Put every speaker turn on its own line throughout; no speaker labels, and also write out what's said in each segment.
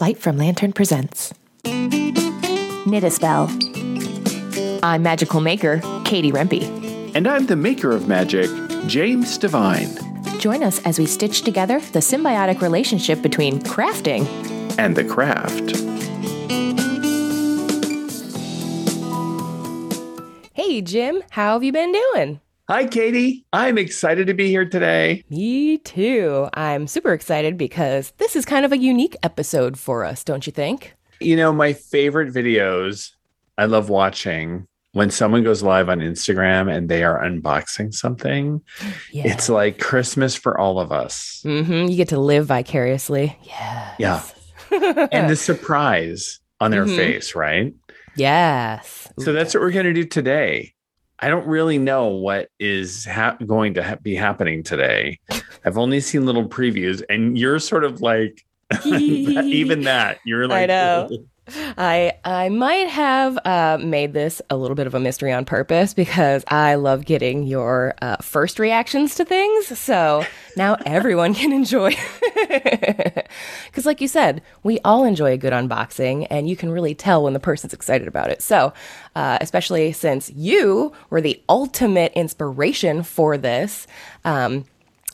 Light from Lantern presents Knit a Spell. I'm Magical Maker, Katie Rempe.
And I'm the maker of magic, James Devine.
Join us as we stitch together the symbiotic relationship between crafting
And the craft.
Hey, Jim, how have you been doing?
Hi, Katie. I'm excited to be here today.
Me too. I'm super excited because this is kind of a unique episode for us, don't you think?
You know, my favorite videos I love watching when someone goes live on Instagram and they are unboxing something.
Yeah.
It's like Christmas for all of us.
hmm You get to live vicariously. Yeah.
Yeah. and the surprise on their
Mhm.
face, right?
Yes.
So that's what we're going to do today. I don't really know what is ha- going to ha- be happening today. I've only seen little previews, and you're sort of like, even that, you're like,
I know. I I might have uh, made this a little bit of a mystery on purpose because I love getting your uh, first reactions to things. So now everyone can enjoy. Because, like you said, we all enjoy a good unboxing, and you can really tell when the person's excited about it. So, uh, especially since you were the ultimate inspiration for this. Um,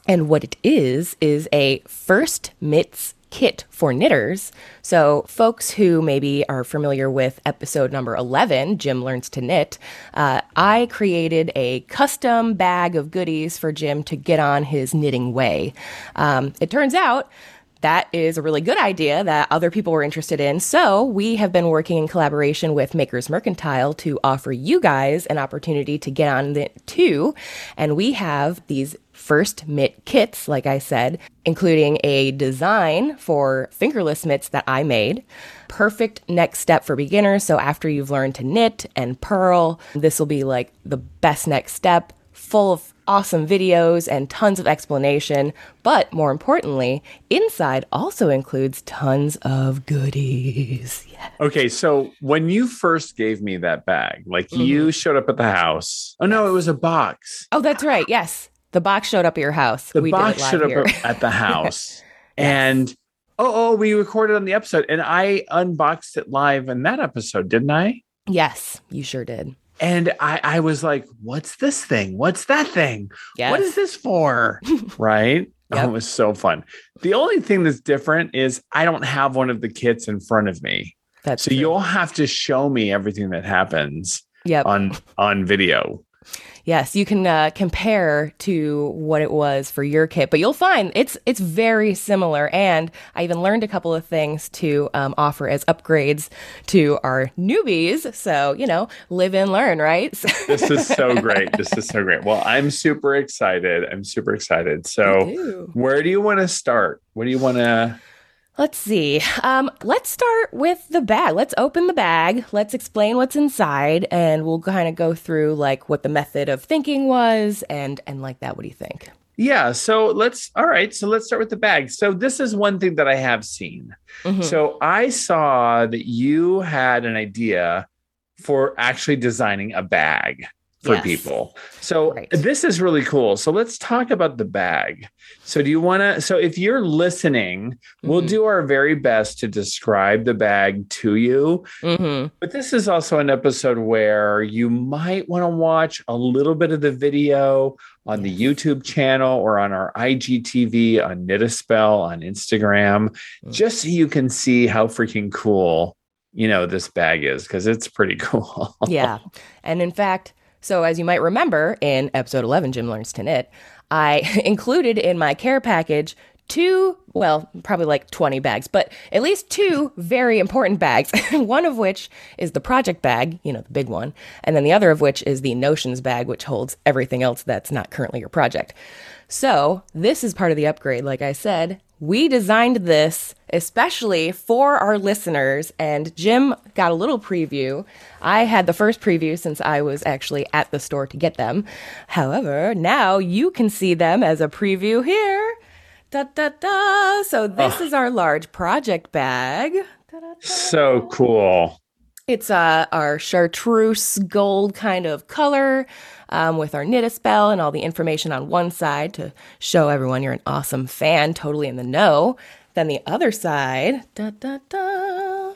and what it is, is a first mitts kit for knitters. So, folks who maybe are familiar with episode number 11, Jim Learns to Knit, uh, I created a custom bag of goodies for Jim to get on his knitting way. Um, it turns out, that is a really good idea that other people were interested in. So, we have been working in collaboration with Makers Mercantile to offer you guys an opportunity to get on it too. And we have these first mitt kits, like I said, including a design for fingerless mitts that I made. Perfect next step for beginners. So, after you've learned to knit and purl, this will be like the best next step, full of awesome videos and tons of explanation. But more importantly, inside also includes tons of goodies. Yeah.
Okay, so when you first gave me that bag, like
Mm-hmm.
you showed up at the house. Oh no, it was a box.
Oh, that's right. Yes. The box showed up at your house.
The
We did it
box showed up
here.
at the house, and oh, oh, we recorded on the episode, and I unboxed it live in that episode, didn't I?
yes, you sure did.
And I, I was like, "What's this thing? What's that thing?
Yes.
What is this for?" right? Oh, it was so fun. The only thing that's different is I don't have one of the kits in front of me.
That's
So
true.
you'll have to show me everything that happens
Yep.
on on video.
Yes, you can uh, compare to what it was for your kit, but you'll find it's it's very similar. And I even learned a couple of things to um, offer as upgrades to our newbies. So you know, live and learn, right?
This is so great. This is so great. Well, I'm super excited. I'm super excited. So, where do you want to start? What do you want to?
Let's see. Um, let's start with the bag. Let's open the bag. Let's explain what's inside, and we'll kind of go through like what the method of thinking was, and and like that. What do you think?
Yeah. So let's. All right. So let's start with the bag. So this is one thing that I have seen.
Mhm.
So I saw that you had an idea for actually designing a bag for
Yes.
people. So
Right.
this is really cool. So let's talk about the bag. So do you want to so if you're listening, we'll
Mhm.
do our very best to describe the bag to you.
Mhm.
But this is also an episode where you might want to watch a little bit of the video on the YouTube channel or on our IGTV on Knit a Spell on Instagram,
Mm.
just so you can see how freaking cool, you know, this bag is because it's pretty cool.
yeah. And in fact, so as you might remember in episode 11, Jim Learns to Knit, I included in my care package two, well, probably like 20 bags, but at least two very important bags. one of which is the project bag, you know, the big one. And then the other of which is the notions bag, which holds everything else that's not currently your project. So this is part of the upgrade. Like I said, we designed this especially for our listeners, and Jim got a little preview. I had the first preview since I was actually at the store to get them. However, now you can see them as a preview here. Da da da. So this is our large project bag. Da-da-da.
so cool.
It's uh, our chartreuse gold kind of color um, with our knit a spell and all the information on one side to show everyone you're an awesome fan, totally in the know. Then the other side da, da, da,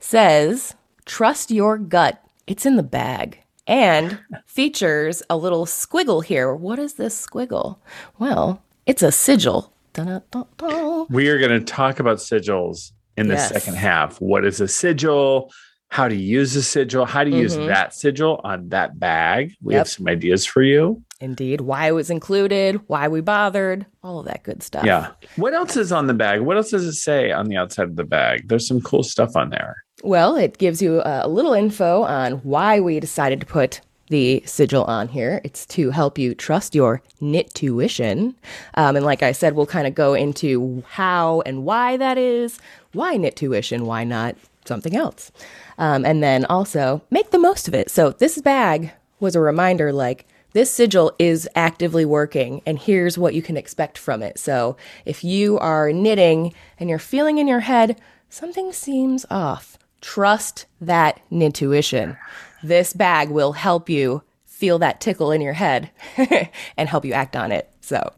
says, Trust your gut. It's in the bag. And features a little squiggle here. What is this squiggle? Well, it's a sigil.
We are going to talk about sigils in the
Yes.
second half. What is a sigil? How to use a sigil? How to use
Mhm.
that sigil on that bag? We
Yep.
have some ideas for you.
Indeed. Why it was included, why we bothered, all of that good stuff.
Yeah. What else is on the bag? What else does it say on the outside of the bag? There's some cool stuff on there.
Well, it gives you a little info on why we decided to put the sigil on here. It's to help you trust your knit tuition. Um, and like I said, we'll kind of go into how and why that is. Why knit tuition? Why not something else? Um, and then also make the most of it. So this bag was a reminder like, this sigil is actively working, and here's what you can expect from it. So, if you are knitting and you're feeling in your head, something seems off, trust that intuition. This bag will help you feel that tickle in your head and help you act on it. So,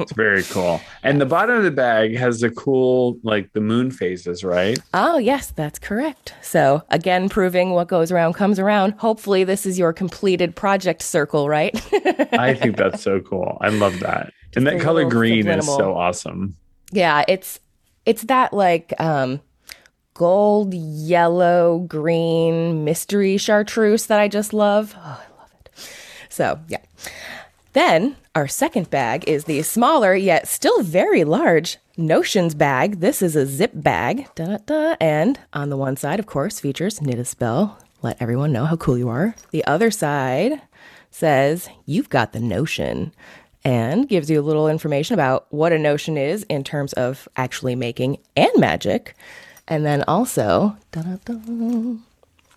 It's very cool. And the bottom of the bag has the cool, like the moon phases, right?
oh, yes, that's correct. So, again, proving what goes around comes around. Hopefully, this is your completed project circle, right?
I think that's so cool. I love that. and that color green is so awesome.
Yeah, it's it's that like um gold, yellow, green mystery chartreuse that I just love. Oh, I love it. So, yeah. Then our second bag is the smaller yet still very large Notions bag. This is a zip bag. Da-da-da. And on the one side, of course, features knit a spell. Let everyone know how cool you are. The other side says, You've got the notion, and gives you a little information about what a notion is in terms of actually making and magic. And then also, da-da-da,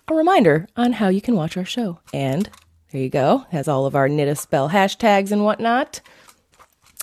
a reminder on how you can watch our show. And there you go, has all of our knit a spell hashtags and whatnot.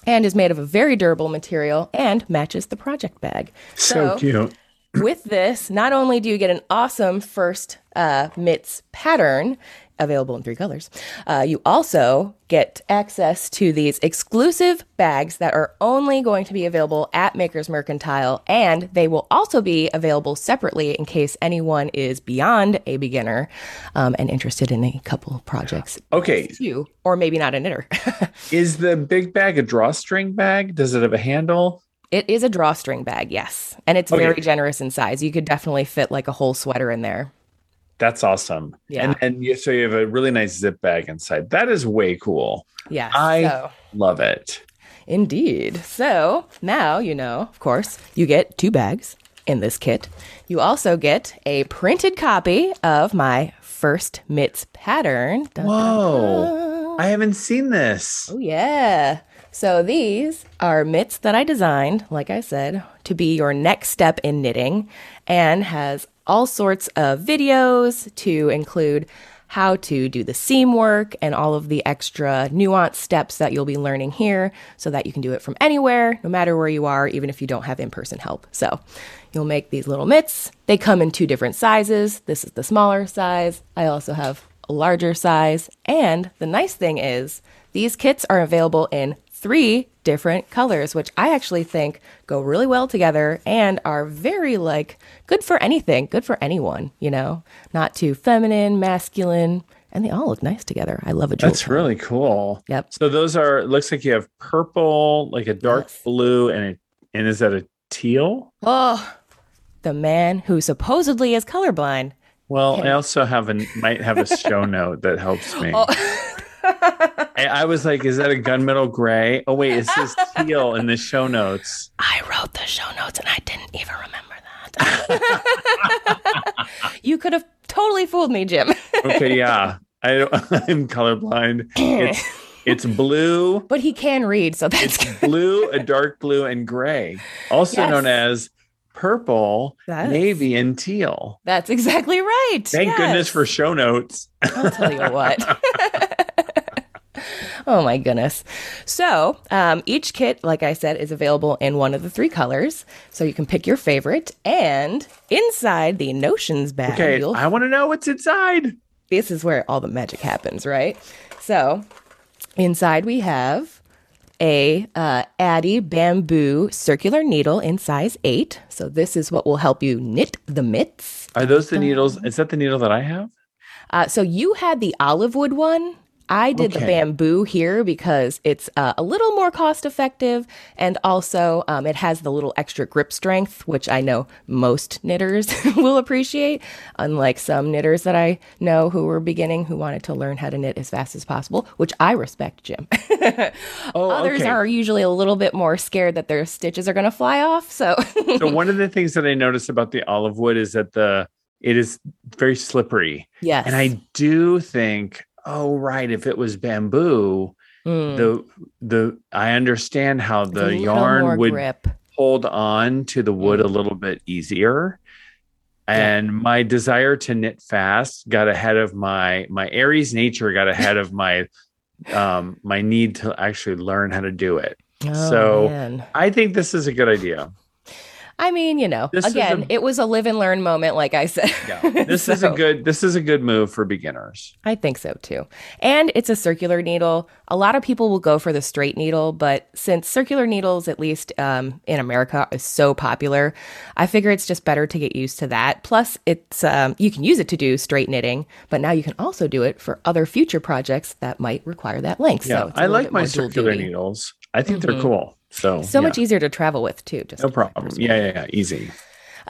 And is made of a very durable material and matches the project bag.
So, cute.
with this, not only do you get an awesome first uh, mitts pattern available in three colors, uh, you also get access to these exclusive bags that are only going to be available at Maker's Mercantile, and they will also be available separately in case anyone is beyond a beginner um, and interested in a couple projects.
Okay.
You, or maybe not a knitter.
Is the big bag a drawstring bag? Does it have a handle?
it is a drawstring bag, yes, and it's
Okay.
very generous in size. You could definitely fit like a whole sweater in there.
That's awesome.
Yeah.
And, and you, so you have a really nice zip bag inside. That is way cool.
Yeah.
I
so.
love it.
Indeed. So now you know, of course, you get two bags in this kit. You also get a printed copy of my first mitts pattern. Dun, dun,
Whoa. I haven't seen this.
Oh, yeah. So these are mitts that I designed, like I said, to be your next step in knitting and has all sorts of videos to include how to do the seam work and all of the extra nuanced steps that you'll be learning here so that you can do it from anywhere, no matter where you are, even if you don't have in person help. So you'll make these little mitts. They come in two different sizes. This is the smaller size. I also have a larger size. And the nice thing is, these kits are available in three different colors, which I actually think go really well together and are very like good for anything, good for anyone, you know, not too feminine, masculine, and they all look nice together. I love a jewel.
That's really cool.
Yep.
So those are it looks like you have purple, like a dark
Yes.
blue, and a, and is that a teal?
Oh, the man who supposedly is colorblind.
Well, I also have a might have a show note that helps me.
Oh.
I, was like, is that a gunmetal gray? Oh wait, it says teal in the show notes.
I wrote the show notes and I didn't even remember that. you could have totally fooled me, Jim.
Okay, yeah. I, I'm colorblind. It's it's blue,
but he can read, so that's
it's blue, a dark blue, and gray. Also
Yes.
known as purple,
Yes.
navy, and teal.
That's exactly right.
Thank goodness for show notes.
I'll tell you what. oh my goodness. So, um, each kit, like I said, is available in one of the three colors. So you can pick your favorite. And inside the Notions bag,
Okay, I want to know what's inside.
this is where all the magic happens, right? So, inside we have a uh, Addi bamboo circular needle in size eight. So this is what will help you knit the mitts.
Are those the needles? Is that the needle that I have?
Uh, so you had the olive wood one. I did the bamboo here because it's uh, a little more cost effective and also um, it has the little extra grip strength, which I know most knitters will appreciate, unlike some knitters that I know who were beginning who wanted to learn how to knit as fast as possible, which I respect, Jim.
Oh,
Others
okay.
are usually a little bit more scared that their stitches are going to fly off. So,
so one of the things that I noticed about the olive wood is that the it is very slippery.
yes.
And I do think, oh right, if it was bamboo,
Mm,
the the I understand how the yarn would
grip.
hold on to the wood a little bit easier. And my desire to knit fast got ahead of my my Aries nature got ahead of my um my need to actually learn how to do it.
Oh,
so-
man.
I think this is a good idea.
I mean, you know,
This
again,
a-
it was a live and learn moment, like I said.
Yeah. This is a good this is a good move for beginners.
I think so too. And it's a circular needle. A lot of people will go for the straight needle, but since circular needles, at least um, in America, is so popular, I figure it's just better to get used to that. Plus, it's um, you can use it to do straight knitting, but now you can also do it for other future projects that might require that length.
Yeah.
so
I like my circular needles. I think
Mhm.
they're cool. So
So
yeah.
much easier to travel with too. Just
No problem. Yeah, yeah, yeah. Easy.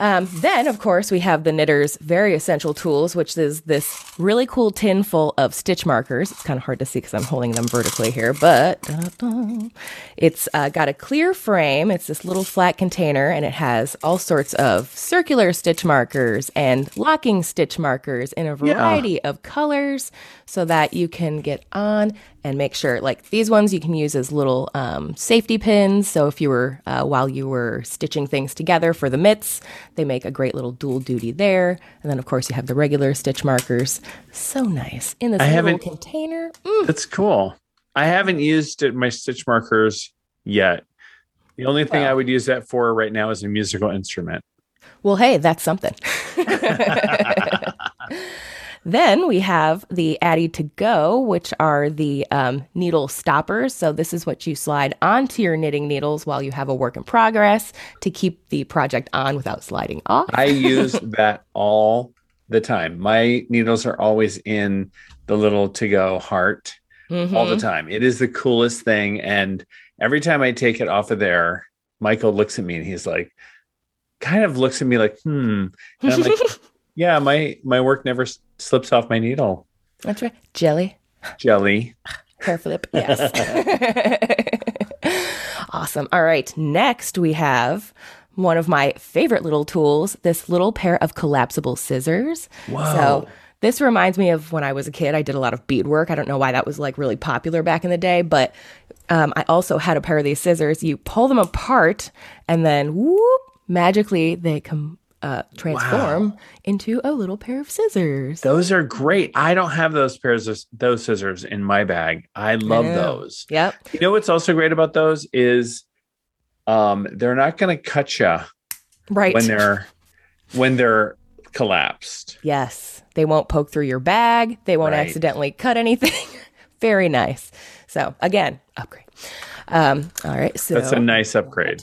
Um, then, of course, we have the knitter's very essential tools, which is this really cool tin full of stitch markers. It's kind of hard to see because I'm holding them vertically here, but it's uh, got a clear frame. It's this little flat container, and it has all sorts of circular stitch markers and locking stitch markers in a variety of colors so that you can get on and make sure like these ones you can use as little um, safety pins so if you were uh, while you were stitching things together for the mitts they make a great little dual duty there. And then of course you have the regular stitch markers. So nice. In this
I
little container. Mm,
That's cool. I haven't used my stitch markers yet. The only thing I would use that for right now is a musical instrument.
well hey that's something Then we have the Addi to Go, which are the um, needle stoppers. So this is what you slide onto your knitting needles while you have a work in progress to keep the project on without sliding off.
I use that all the time. My needles are always in the little to go heart all the
Mhm.
time. It is the coolest thing. And every time I take it off of there, Michael looks at me and he's like, kind of looks at me like, hmm. And I'm like, yeah, my my work never slips off my needle.
That's right. Jelly.
Jelly.
Hair flip. Yes. awesome. All right. Next, we have one of my favorite little tools this little pair of collapsible scissors.
Whoa.
So, this reminds me of when I was a kid. I did a lot of beadwork. I don't know why that was like really popular back in the day, but um, I also had a pair of these scissors. You pull them apart, and then whoop, magically they come uh, transform into a little pair of scissors.
Those are great. I don't have those pairs of those scissors in my bag. I love
know.
those.
Yep.
You know what's also great about those is um they're not going to cut you
Right.
when they're when they're collapsed.
Yes, they won't poke through your bag. They won't
Right.
accidentally cut anything. Very nice. So again, upgrade. Um, all right. So
That's a nice upgrade.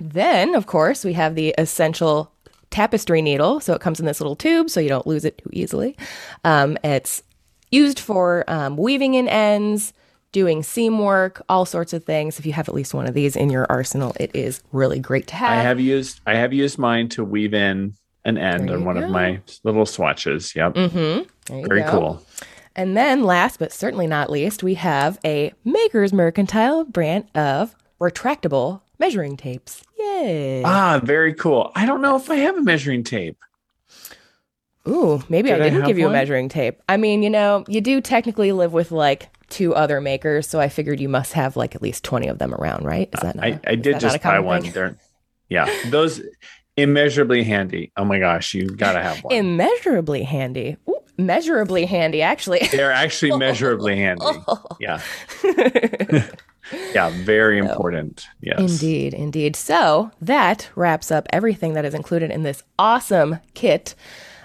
then, of course, we have the essential tapestry needle. So it comes in this little tube, so you don't lose it too easily. Um, it's used for um, weaving in ends, doing seam work, all sorts of things. If you have at least one of these in your arsenal, it is really great to have.
I have used I have used mine to weave in an end on one
go.
of my little swatches. Yep.
Mm-hmm.
Very
go.
cool.
And then, last but certainly not least, we have a Maker's Mercantile brand of retractable measuring tapes. Yay!
Ah, very cool. I don't know if I have a measuring tape.
Ooh, maybe I
Did I
didn't
have
give you
one?
a measuring tape. I mean, you know, you do technically live with like two other makers, so I figured you must have like at least 20 of them around, right? Is that not
I, I did just buy one. They're yeah, those immeasurably handy. Oh my gosh, you gotta have one.
Immeasurably handy. Ooh, measurably handy, actually.
They're actually measurably handy. Yeah. yeah, very important. Yes.
Indeed, indeed. So that wraps up everything that is included in this awesome kit.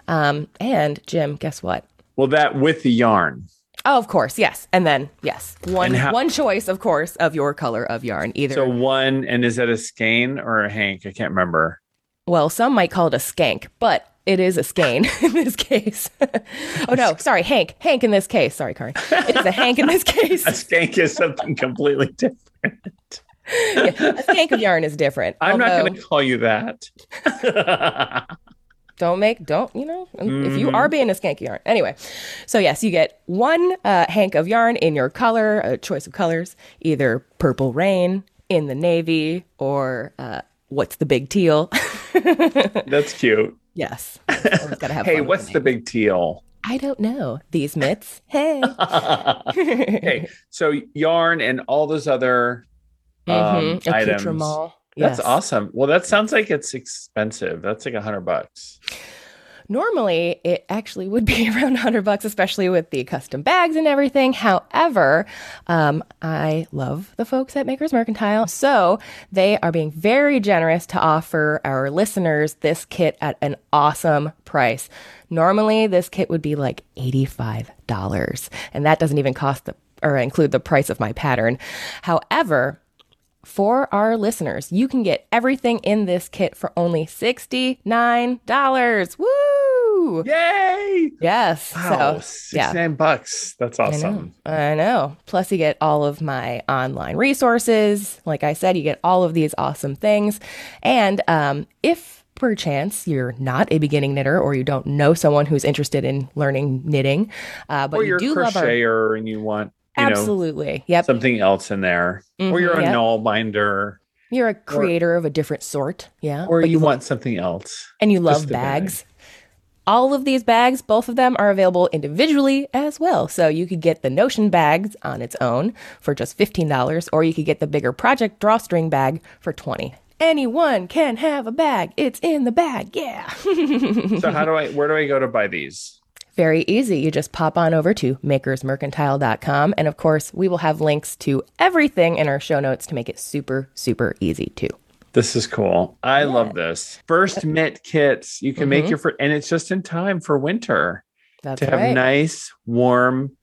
Um, and Jim, guess what?
Well, that with the yarn.
Oh, of course, yes. And then yes, one
how-
one choice, of course, of your color of yarn. Either
So one, and is that a skein or a hank? I can't remember.
well, some might call it a skank, but it is a skein in this case. oh no, sorry, Hank. Hank in this case. Sorry, Kari. It's a Hank in this case.
A skank is something completely different.
Yeah, a skank of yarn is different.
I'm not going to call you that.
don't make don't you know if you
Mhm.
are being a skanky yarn anyway so yes you get one uh, hank of yarn in your color a choice of colors either purple rain in the navy or uh, what's the big teal
That's cute.
Yes gotta have
Hey, what's the big deal?
i don't know these mitts hey
okay, so yarn and all those other um,
Mhm,
items.
accoutrement.
That's awesome. Well, that sounds like it's expensive. That's like a hundred bucks.
Normally, it actually would be around 100 bucks, especially with the custom bags and everything. However, um, I love the folks at Makers Mercantile, so they are being very generous to offer our listeners this kit at an awesome price. Normally, this kit would be like $85, and that doesn't even cost the or include the price of my pattern. However, for our listeners, you can get everything in this kit for only $69. Woo!
Yay!
Yes.
Wow,
so, yeah.
69 bucks. That's
I know.
awesome.
I know. Plus, you get all of my online resources. Like I said, you get all of these awesome things. And um, if perchance you're not a beginning knitter or you don't know someone who's interested in learning knitting, uh, but
or
you do
a
love our.
crocheter and you want you know
Absolutely. Yep.
something else in there, or
Mhm,
you're a
yep.
nalbinder,
You're a creator of a different sort. Yeah.
or you
lo-
want something else.
and you love
Just the bag.
bags. All of these bags, both of them are available individually as well. So you could get the Notion bags on its own for just $15 or you could get the bigger Project Drawstring bag for 20. Anyone can have a bag. It's in the bag. Yeah.
So how do I? Where do I go to buy these?
Very easy. You just pop on over to makersmercantile.com and of course, we will have links to everything in our show notes to make it super super easy too.
This is cool. I love this. First mitt kits. You can make
Mhm.
your first, and it's just in time for winter
That's
to have
right.
nice warm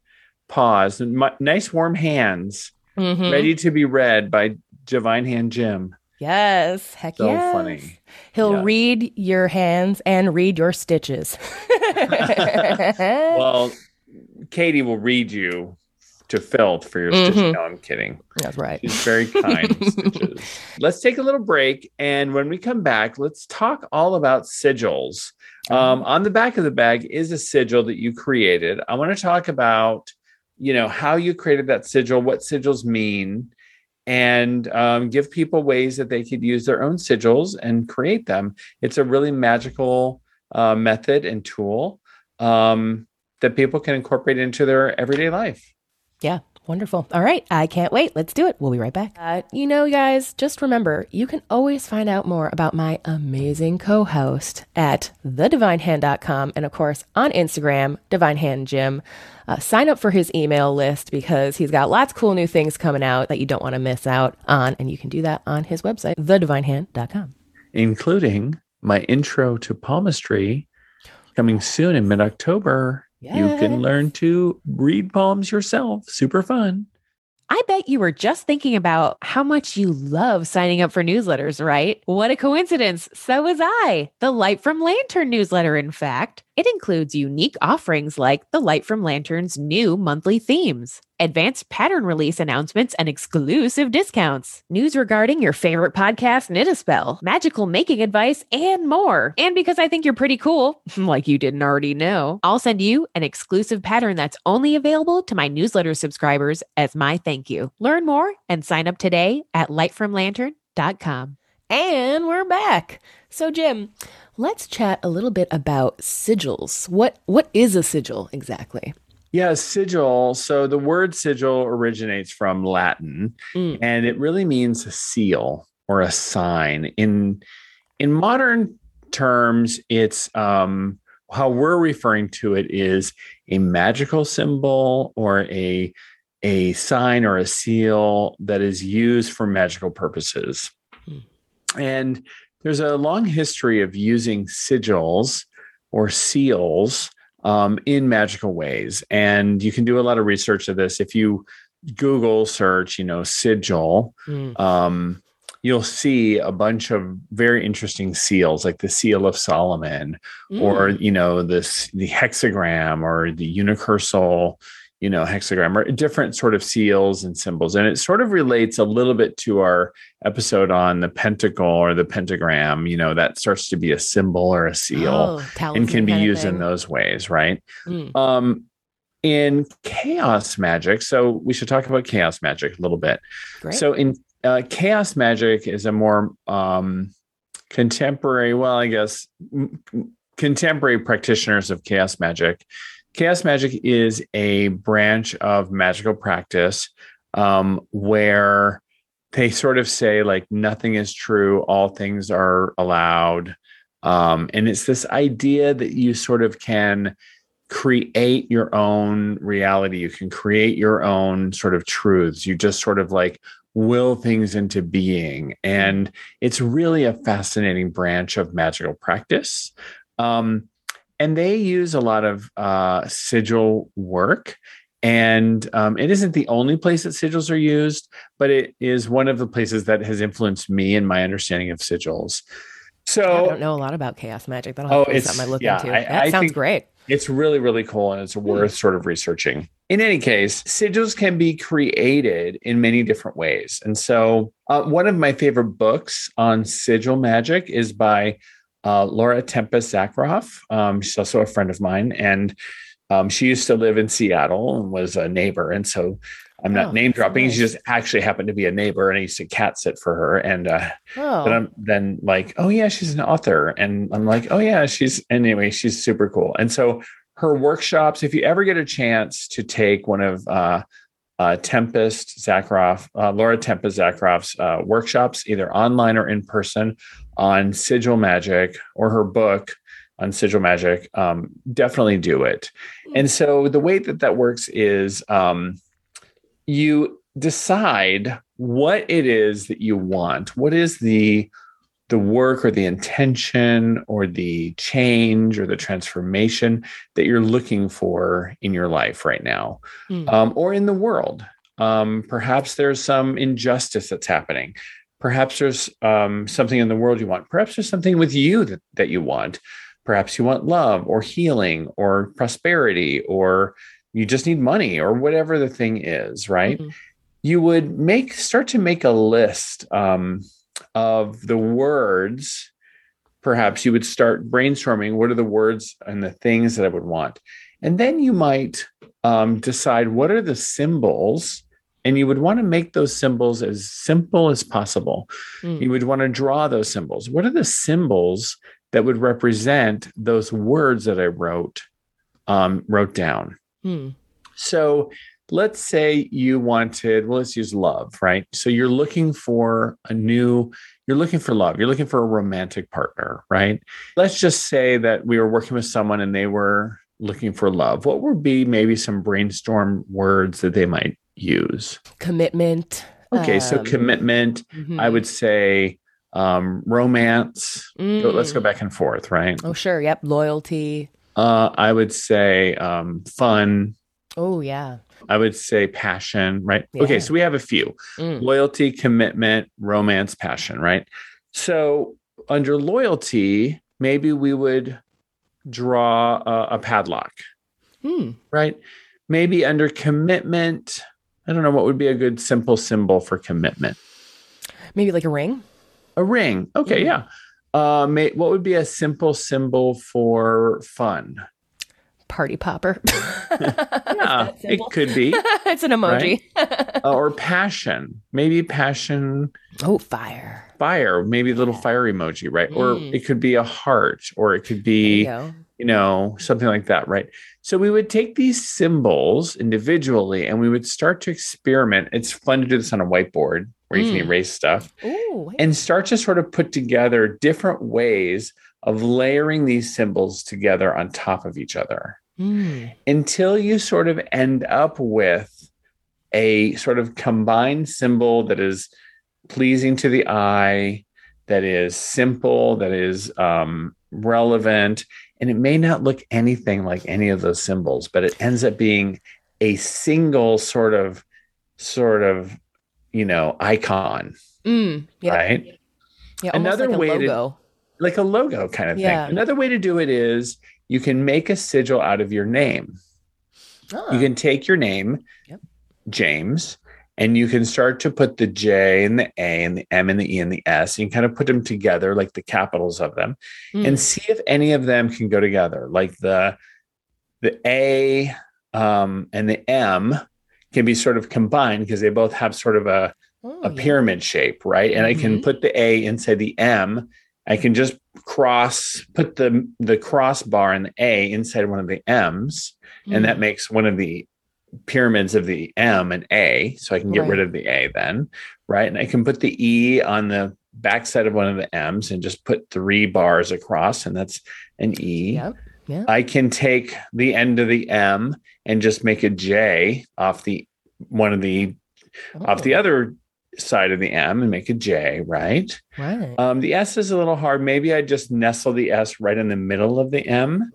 paws and nice warm hands
Mhm.
ready to be read by Divine Hand Jim.
Yes, heck
So
yes.
funny.
He'll
Yes.
read your hands and read your stitches.
Well, Katie will read you to filth for your
Mhm.
stitches. No, I'm kidding.
That's right.
She's very kind stitches. Let's take a little break. And when we come back, let's talk all about sigils. Um, on the back of the bag is a sigil that you created. I want to talk about, you know, how you created that sigil, what sigils mean, and um, give people ways that they could use their own sigils and create them. It's a really magical uh, method and tool um, that people can incorporate into their everyday life.
Yeah, wonderful. All right, I can't wait. Let's do it. We'll be right back. Uh, you know, guys, just remember you can always find out more about my amazing co host at thedivinehand.com and, of course, on Instagram, Divine Hand Jim. Uh, sign up for his email list because he's got lots of cool new things coming out that you don't want to miss out on. And you can do that on his website, thedivinehand.com.
including my intro to palmistry coming soon in mid October. You can learn to read poems yourself. Super fun.
I bet you were just thinking about how much you love signing up for newsletters, right? What a coincidence. So was I. The Light from Lantern newsletter, in fact. It includes unique offerings like the Light from Lantern's new monthly themes, advanced pattern release announcements and exclusive discounts, news regarding your favorite podcast, Knit a Spell, magical making advice, and more. And because I think you're pretty cool, like you didn't already know, I'll send you an exclusive pattern that's only available to my newsletter subscribers as my thank you. Learn more and sign up today at lightfromlantern.com.
And we're back. So, Jim, let's chat a little bit about sigils. What what is a sigil exactly?
Yeah, sigil. So the word sigil originates from Latin
Mm.
and it really means a seal or a sign. In in modern terms, it's um how we're referring to it is a magical symbol or a a sign or a seal that is used for magical purposes.
Hmm.
And there's a long history of using sigils or seals um, in magical ways. And you can do a lot of research of this. If you Google search, you know, sigil,
Mm.
um, you'll see a bunch of very interesting seals, like the seal of Solomon, or
Mm.
you know, this the hexagram or the unicursal, you know, hexagram, or different sort of seals and symbols. And it sort of relates a little bit to our episode on the pentacle or the pentagram. You know, that starts to be a symbol or a seal
Oh,
and can be used in those ways, right?
Mm.
Um, in chaos magic, so we should talk about chaos magic a little bit.
Great.
So in uh, chaos magic is a more um, contemporary, well, I guess m- contemporary practitioners of chaos magic. Chaos magic is a branch of magical practice um, where they sort of say like nothing is true, all things are allowed, um, and it's this idea that you sort of can create your own reality. You can create your own sort of truths. You just sort of like will things into being. And it's really a fascinating branch of magical practice. Um, and they use a lot of uh, sigil work. And um, it isn't the only place that sigils are used, but it is one of the places that has influenced me in my understanding of sigils. So
I don't know a lot about chaos magic. That'll
Oh,
have to be
it's-
something I look
yeah,
into.
I-
that
I
sounds great.
it's really, really cool and it's worth sort of researching. In any case, sigils can be created in many different ways. And so, uh, one of my favorite books on sigil magic is by uh, Laura Tempest Zakroff. Um, she's also a friend of mine, and um, she used to live in Seattle and was a neighbor. And so, I'm not
Oh,
name dropping. She just actually happened to be a neighbor, and I used to cat sit for her. And uh,
Oh,
but I'm then like, oh yeah, she's an author, and I'm like, oh yeah, she's anyway, she's super cool. And so her workshops, if you ever get a chance to take one of uh, uh, Tempest Zakroff, uh, Laura Tempest Zakroff's uh, workshops, either online or in person, on sigil magic or her book on sigil magic, um, definitely do it. And so the way that that works is um, you decide what it is that you want. What is the the work or the intention or the change or the transformation that you're looking for in your life right now
Hmm.
um, or in the world. Um, perhaps there's some injustice that's happening. Perhaps there's um, something in the world you want. Perhaps there's something with you that, that you want. Perhaps you want love or healing or prosperity or you just need money or whatever the thing is, right?
Mhm.
You would make start to make a list um, of the words. Perhaps you would start brainstorming what are the words and the things that I would want. And then you might um, decide what are the symbols, and you would want to make those symbols as simple as possible.
Mm.
You would want to draw those symbols. What are the symbols that would represent those words that I wrote um, wrote down?
Hmm.
So let's say you wanted, well, let's use love, right? So you're looking for a new, you're looking for love, you're looking for a romantic partner, right? Let's just say that we were working with someone and they were looking for love. What would be maybe some brainstorm words that they might use?
commitment.
Okay, so
um,
commitment,
mhm.
I would say um, romance. Go- Let's go
Mm.
back and forth, right?
Oh, sure. Yep. Loyalty.
Uh, I would say um, fun.
Oh, yeah.
I would say passion, right? Okay, so we have a few
Mm.
loyalty, commitment, romance, passion, right? So under loyalty, maybe we would draw a, a padlock,
Hmm.
right? Maybe under commitment, I don't know what would be a good simple symbol for commitment.
Maybe like a ring.
A ring. Okay,
Mhm.
yeah. Uh, may, what would be a simple symbol for fun?
Party popper.
Yeah, it could be.
it's an emoji.
Uh, or passion. Maybe passion
oh, fire.
fire, maybe a little fire emoji, right? Or
Mm.
it could be a heart, or it could
There you
be, you know, something like that, right? So we would take these symbols individually and we would start to experiment. It's fun to do this on a whiteboard where you
Mm.
can erase stuff
Ooh,
and start to sort of put together different ways of layering these symbols together on top of each other
Mm.
until you sort of end up with a sort of combined symbol that is pleasing to the eye, that is simple, that is um, relevant, and it may not look anything like any of those symbols, but it ends up being a single sort of sort of you know icon,
Mm, yeah.
right?
Yeah,
Another
like a
way to-
logo.
Like a logo kind of
Yeah.
thing. Another way to do it is you can make a sigil out of your name.
Oh.
You can take your name,
Yep.
James, and you can start to put the J and the A and the M and the E and the S. You can kind of put them together, like the capitals of them,
Mm.
and see if any of them can go together. Like the the A um, and the M can be sort of combined because they both have sort of a,
Oh,
a
yeah.
pyramid shape, right? And I can
Mhm.
put the A inside the M. I can just cross put the the crossbar and the A inside one of the M's and that
Mm.
makes one of the pyramids of the M and A. So I can get rid of the A then, right? And I can put the E on the backside of one of the M's and just put three bars across, and that's an E.
Yep. Yeah.
I can take the end of the M and just make a J off the one of the off the
Oh,
other side of the M and make a J, right?
Right.
Um, the S is a little hard. Maybe I just nestle the S right in the middle of the M.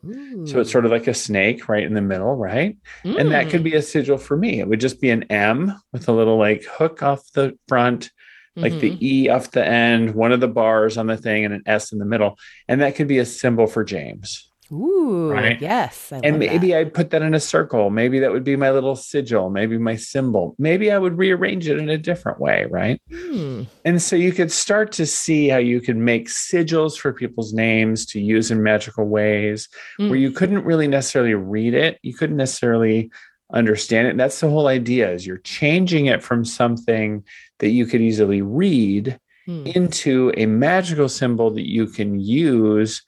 So it's sort of like a snake right in the middle, right? And that
Mm.
could be a sigil for me. It would just be an M with a little like hook off the front, like the
Mhm.
E off the end, one of the bars on the thing, and an S in the middle. And that could be a symbol for James.
Ooh,
Right.
yes. I
And maybe
that.
I'd put that in a circle. Maybe that would be my little sigil, maybe my symbol. Maybe I would rearrange it in a different way, right?
Hmm.
And so you could start to see how you could make sigils for people's names to use in magical ways
Mm.
where you couldn't really necessarily read it. You couldn't necessarily understand it. And that's the whole idea is you're changing it from something that you could easily read
Hmm.
into a magical symbol that you can use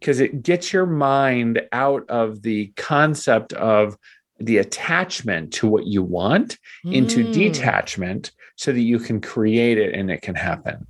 because it gets your mind out of the concept of the attachment to what you want into
Mm.
detachment so that you can create it and it can happen.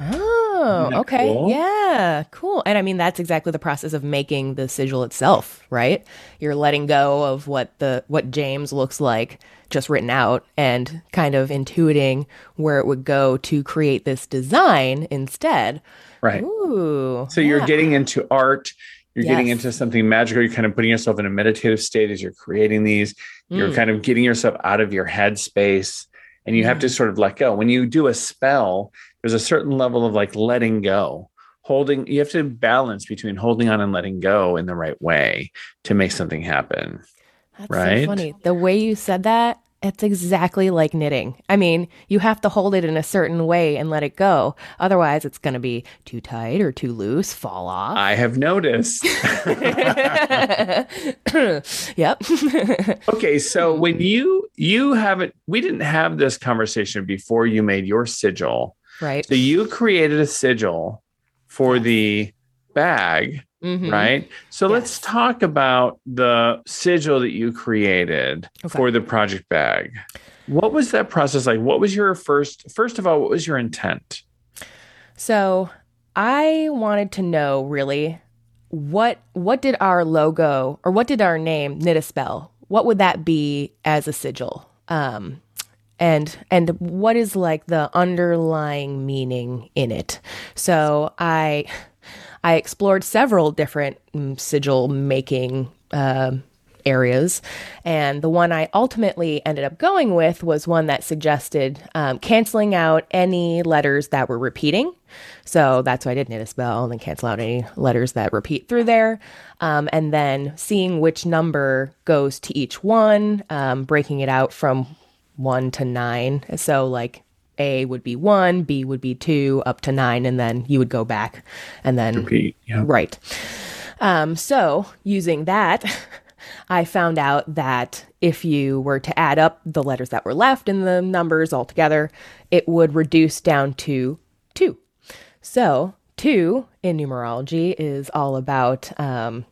Oh, okay.
cool?
Yeah, cool. And I mean, that's exactly the process of making the sigil itself, right? You're letting go of what the what James looks like just written out and kind of intuiting where it would go to create this design instead.
Right.
Ooh.
So you're getting into art, you're getting into something magical, you're kind of putting yourself in a meditative state as you're creating these. You're
Mm.
kind of getting yourself out of your head space and you have to sort of let go. When you do a spell, there's a certain level of like letting go. Holding, you have to balance between holding on and letting go in the right way to make something happen.
That's
right?
so funny. The way you said that, it's exactly like knitting. I mean, you have to hold it in a certain way and let it go. Otherwise, it's going to be too tight or too loose, fall off.
I have noticed.
yep.
okay, so when you you haven't we didn't have this conversation before you made your sigil.
right.
So you created a sigil for the bag,
Mhm.
right? So let's talk about the sigil that you created
Okay.
for the project bag. What was that process like? What was your first first of all, what was your intent?
So I wanted to know really what what did our logo or what did our name knit a spell? What would that be as a sigil? Um, and and what is like the underlying meaning in it? So I I explored several different mm, sigil making um areas. And the one I ultimately ended up going with was one that suggested um, canceling out any letters that were repeating. So that's why I did knit a spell and then cancel out any letters that repeat through there. Um, and then seeing which number goes to each one, um, breaking it out from one to nine. So, like, A would be one, B would be two, up to nine, and then you would go back and then
Repeat. Yeah.
Right. Um, so, using that, I found out that if you were to add up the letters that were left in the numbers all together, it would reduce down to two. So, two in numerology is all about um,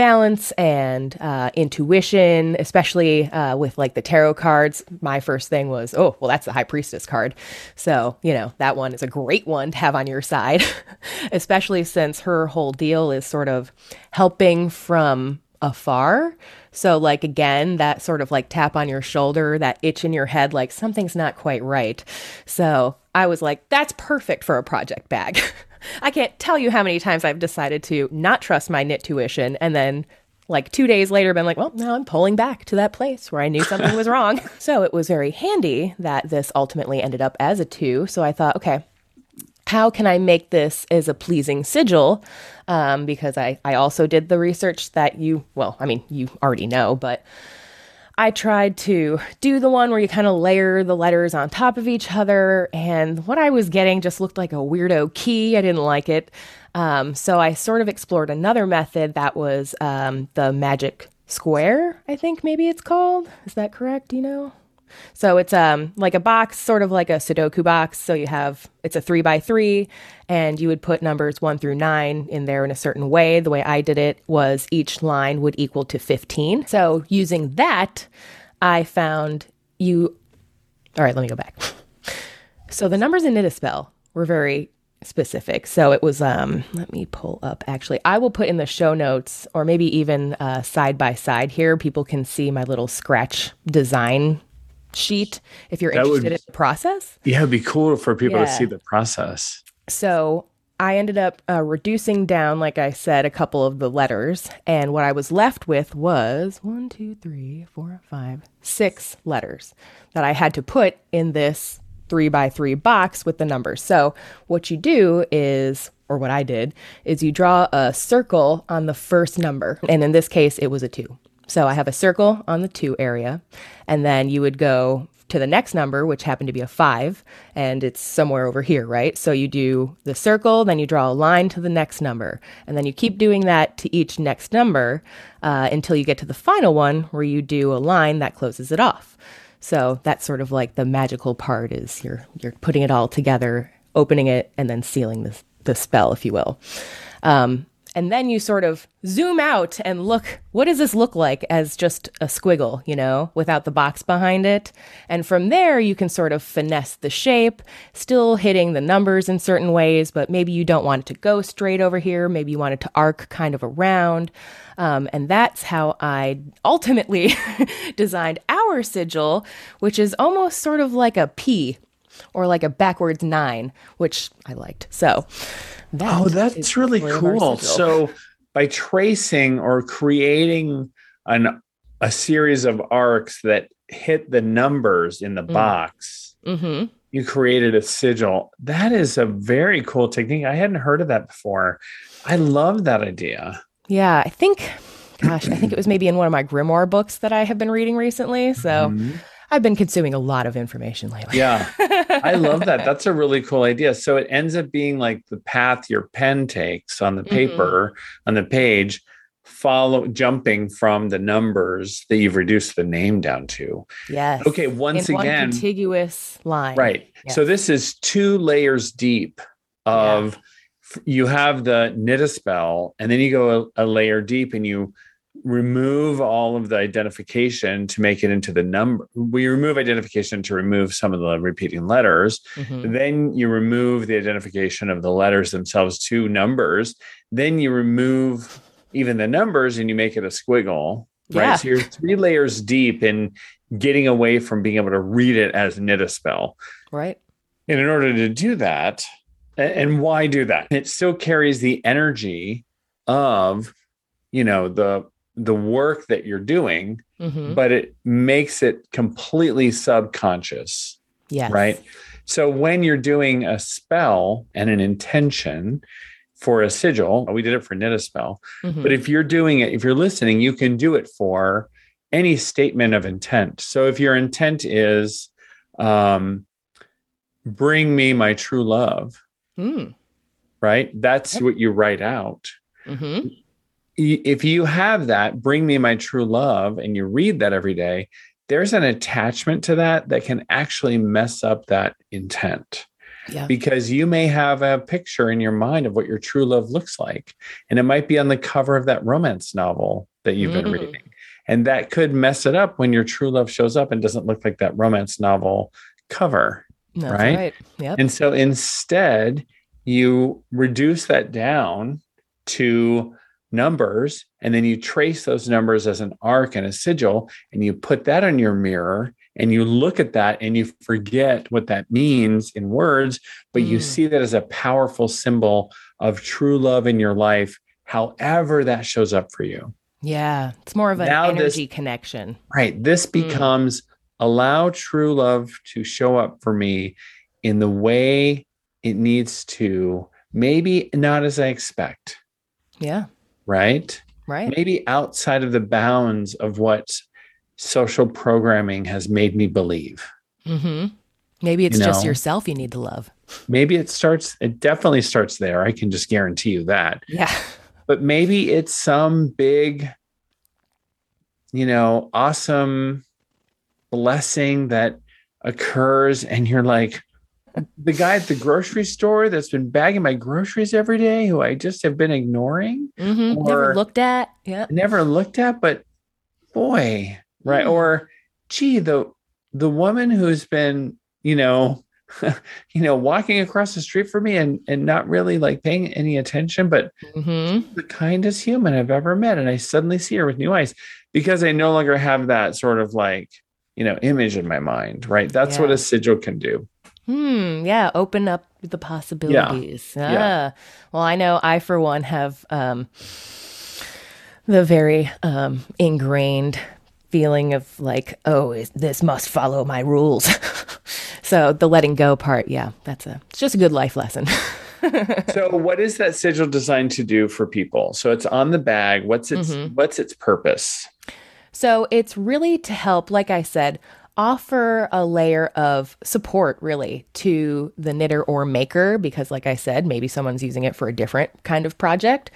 balance and uh, intuition, especially uh, with like the tarot cards. My first thing was, oh, well, that's the high priestess card. So, you know, that one is a great one to have on your side, especially since her whole deal is sort of helping from afar. So, like, again, that sort of like tap on your shoulder, that itch in your head, like something's not quite right. So, I was like, that's perfect for a project bag. I can't tell you how many times I've decided to not trust my knit tuition and then like two days later been like, well, now I'm pulling back to that place where I knew something was wrong. So it was very handy that this ultimately ended up as a two. So I thought, okay, how can I make this as a pleasing sigil? Um, because I, I also did the research that you, well, I mean, you already know, but I tried to do the one where you kind of layer the letters on top of each other. And what I was getting just looked like a weirdo key. I didn't like it. Um, so I sort of explored another method that was um, the magic square, I think maybe it's called. Is that correct? Do you know? So it's um like a box, sort of like a Sudoku box. So you have it's a three by three, and you would put numbers one through nine in there in a certain way. The way I did it was each line would equal to fifteen. So using that, I found you. All right, let me go back. So the numbers in Knit Spell were very specific. So it was um let me pull up actually. I will put in the show notes or maybe even uh, side by side here people can see my little scratch design sheet if you're
That would-
interested in the process.
Yeah, it'd be cool for people to see the process.
So I ended up uh, reducing down, like I said, a couple of the letters. And what I was left with was one, two, three, four, five, six letters that I had to put in this three by three box with the numbers. So what you do is, or what I did, is you draw a circle on the first number. And in this case, it was a two. So I have a circle on the two area. And then you would go to the next number, which happened to be a five, and it's somewhere over here, right? So you do the circle, then you draw a line to the next number, and then you keep doing that to each next number uh, until you get to the final one where you do a line that closes it off. So that's sort of like the magical part is you're you're putting it all together, opening it, and then sealing the the spell, if you will. Um, and then you sort of zoom out and look what does this look like as just a squiggle you know without the box behind it? And from there you can sort of finesse the shape still hitting the numbers in certain ways but maybe you don't want it to go straight over here. Maybe you want it to arc kind of around. Um, and that's how i ultimately designed our sigil which is almost sort of like a p or like a backwards nine which i liked so that
Oh, that's really
story of our
cool. So by tracing or creating an a series of arcs that hit the numbers in the
Mm.
box,
mm-hmm.
you created a sigil. That is a very cool technique. I hadn't heard of that before. I love that idea.
Yeah, I think, gosh, I think it was maybe in one of my grimoire books that I have been reading recently. So
Mhm.
I've been consuming a lot of information lately.
Yeah. I love that. That's a really cool idea. So it ends up being like the path your pen takes on the
Mm-hmm.
paper, on the page, follow jumping from the numbers that you've reduced the name down to.
yes.
Okay, once
in
again,
contiguous line.
right. So this is two layers deep of f- you have the knit a spell, and then you go a, a layer deep and you remove all of the identification to make it into the number. We remove identification to remove some of the repeating letters.
Mhm.
Then you remove the identification of the letters themselves to numbers. Then you remove even the numbers and you make it a squiggle. Right. So you're three layers deep in getting away from being able to read it as knit a spell.
Right.
And in order to do that, and why do that? It still carries the energy of, you know, the the work that you're doing,
hmm
but it makes it completely subconscious
Yes.
right? So when you're doing a spell and an intention for a sigil, we did it for knit a spell,
Mhm.
but if you're doing it, if you're listening, you can do it for any statement of intent. So if your intent is, um, bring me my true love,
Mm.
right? That's
Yep.
what you write out.
hmm
Y- If you have that, bring me my true love, and you read that every day, there's an attachment to that that can actually mess up that intent.
Yeah.
because you may have a picture in your mind of what your true love looks like. And it might be on the cover of that romance novel that you've been
Mm.
reading. And that could mess it up when your true love shows up and doesn't look like that romance novel cover.
That's
Right?
right. Yep.
And so instead, you reduce that down to numbers and then you trace those numbers as an arc and a sigil and you put that on your mirror and you look at that and you forget what that means in words, but you
Mm.
see that as a powerful symbol of true love in your life, however that shows up for you.
Yeah. It's more of an
Now this-
energy connection.
Right. This
Mm.
becomes allow true love to show up for me in the way it needs to, maybe not as I expect,
Yeah.
Right?
Right.
Maybe outside of the bounds of what social programming has made me believe.
hmm Maybe it's
You
just
know?
yourself you need to love.
Maybe it starts, it definitely starts there. I can just guarantee you that.
Yeah.
But maybe it's some big, you know, awesome blessing that occurs, and you're like, the guy at the grocery store that's been bagging my groceries every day, who I just have been ignoring,
hmm Never looked at. Yeah.
never looked at, but boy, right?
Mm.
Or gee, the the woman who's been, you know, you know, walking across the street for me and and not really like paying any attention, but
hmm
the kindest human I've ever met. And I suddenly see her with new eyes because I no longer have that sort of like, you know, image in my mind, right? That's what a sigil can do.
Hmm. Yeah. Open up the possibilities.
Yeah.
Ah. Well, I know I, for one, have um, the very um, ingrained feeling of like, oh, is, this must follow my rules. so the letting go part, yeah, that's a it's just a good life lesson.
So what is that sigil designed to do for people? So it's on the bag. What's its
Mhm.
what's its purpose?
So it's really to help, like I said, offer a layer of support really to the knitter or maker because, like I said, maybe someone's using it for a different kind of project.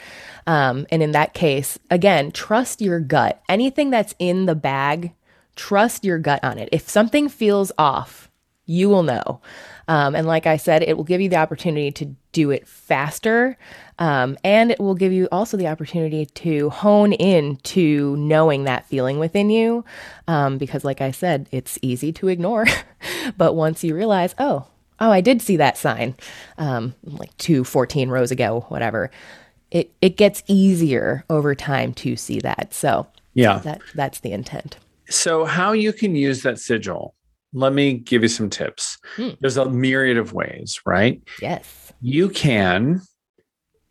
Um, and in that case, again, trust your gut. Anything that's in the bag, trust your gut on it. If something feels off, you will know. Um, and like I said, it will give you the opportunity to do it faster. Um, and it will give you also the opportunity to hone in to knowing that feeling within you. Um, because, like I said, it's easy to ignore. but once you realize, oh, oh, I did see that sign um, like two, 14 rows ago, whatever, it, it gets easier over time to see that. So
Yeah.
that that's the intent.
So, how you can use that sigil? Let me give you some tips.
Hmm.
There's a myriad of ways, right?
Yes.
You can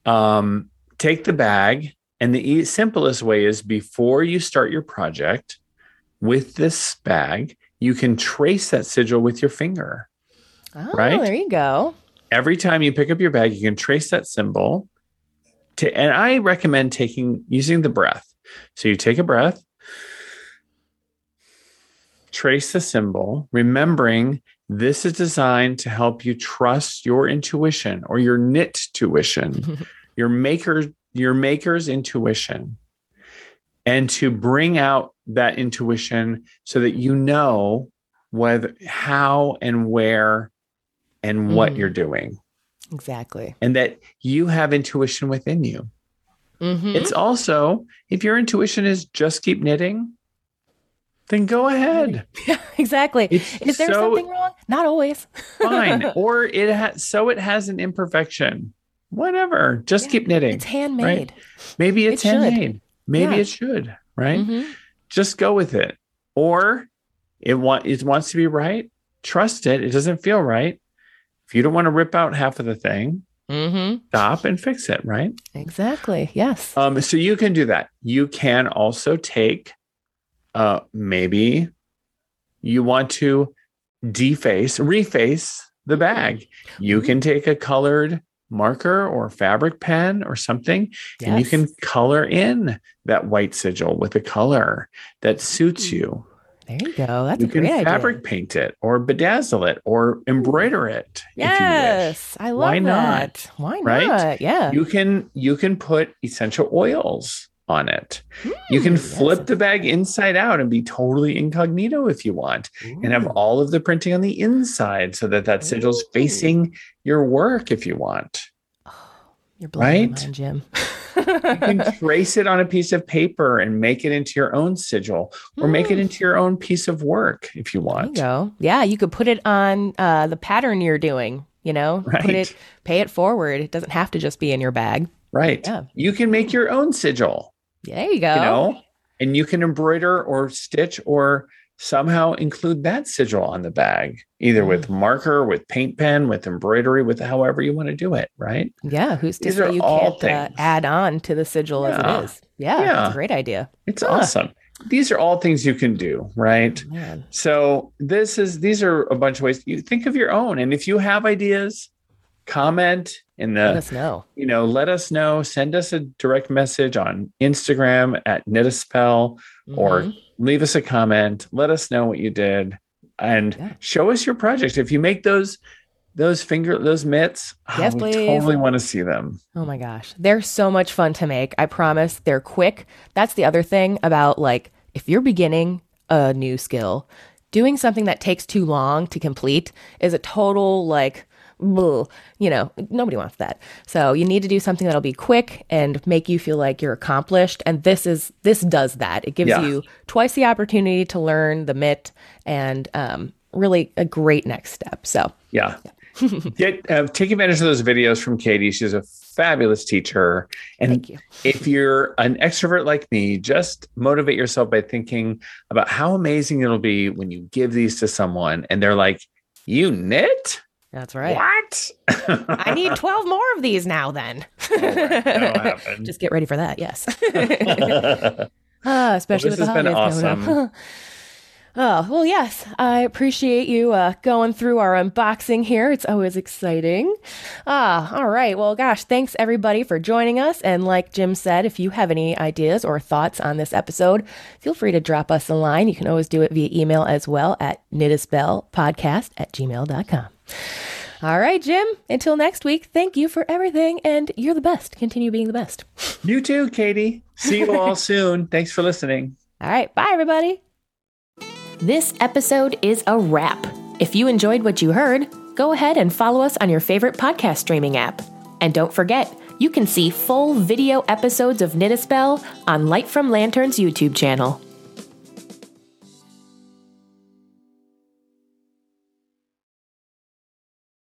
um, take the bag, and the e- simplest way is before you start your project with this bag, you can trace that sigil with your finger.
Oh,
Right?
there you go.
Every time you pick up your bag, you can trace that symbol. To, and I recommend taking using the breath. So you take a breath, trace the symbol, remembering this is designed to help you trust your intuition or your knit tuition, your maker, your maker's intuition, and to bring out that intuition so that you know whether how and where and what
Mm.
you're doing
exactly.
and that you have intuition within you.
Mhm.
It's also, if your intuition is just keep knitting, then go ahead.
Yeah, exactly.
It's
Is there
so
something wrong? Not always.
fine. or it has so it has an imperfection. Whatever. Just
Yeah,
keep knitting.
It's handmade.
Maybe it's
it should.
handmade. Maybe
Yeah.
it should, right?
Mhm.
Just go with it. Or it want it wants to be right. Trust it. It doesn't feel right. If you don't want to rip out half of the thing,
Mhm.
stop and fix it, right?
Exactly. Yes.
Um, so you can do that. You can also take, uh, maybe you want to deface, reface the bag. You
Mm-hmm.
can take a colored marker or fabric pen or something, and you can color in that white sigil with a color that suits you.
There you go. That's
you
a
can fabric
idea.
paint it or bedazzle it or embroider it. if you wish.
Yes, I love that.
Why not?
that. Why
Right?
not? Yeah.
you can you can put essential oils on it you can
Hmm,
flip
yes.
the bag inside out and be totally incognito if you want and have all of the printing on the inside so that that sigil's
Ooh.
facing your work if you want Oh,
You're blowing
right?
mind, Jim.
you can trace it on a piece of paper and make it into your own sigil or make it
Hmm.
into your own piece of work if you
There you
want
go. Yeah, you could put it on uh, the pattern you're doing. You know, put it, pay it forward. It doesn't have to just be in your bag.
right
Yeah.
you can make your own sigil
There you go.
you know and you can embroider or stitch or somehow include that sigil on the bag, either with
Mm.
marker, with paint pen, with embroidery, with however you want to do it, right?
Yeah, who's to say you can't uh, add on to the sigil as it is? Yeah,
Yeah.
that's a great idea.
It's
Huh.
awesome. These are all things you can do, right? So this is these are a bunch of ways you think of your own. And if you have ideas, comment in the Let
us know.
you know, let us know. Send us a direct message on Instagram at Knitaspell or
Mhm.
leave us a comment. Let us know what you did and
Yeah.
show us your project. If you make those those finger those mitts, oh,
Yes,
we
please.
totally want to see them.
Oh my gosh. They're so much fun to make. I promise. They're quick. That's the other thing about like if you're beginning a new skill, doing something that takes too long to complete is a total like you know, nobody wants that. So you need to do something that'll be quick and make you feel like you're accomplished. And this is this does that. It gives
Yeah.
you twice the opportunity to learn the mitt and um, really a great next step. So
Yeah. Get uh, take advantage of those videos from Katie. She's a fabulous teacher. And
thank you.
if you're an extrovert like me, just motivate yourself by thinking about how amazing it'll be when you give these to someone and they're like, You knit?
That's right.
What?
I need 12 more of these now then.
That'll.
Just get ready for that. Yes. ah, especially
this
with the holidays coming up. oh, well, yes. I appreciate you uh, going through our unboxing here. It's always exciting. Ah, all right. Well, gosh, thanks everybody for joining us. And like Jim said, if you have any ideas or thoughts on this episode, feel free to drop us a line. You can always do it via email as well at knitaspellpodcast at gmail.com. All right, Jim. Until next week, thank you for everything, and you're the best. Continue being the best.
you too, Katie. See you all soon. Thanks for listening.
All right, bye, everybody. This episode is a wrap. If you enjoyed what you heard, go ahead and follow us on your favorite podcast streaming app. And don't forget, you can see full video episodes of Knit a Spell on Light from Lantern's YouTube channel.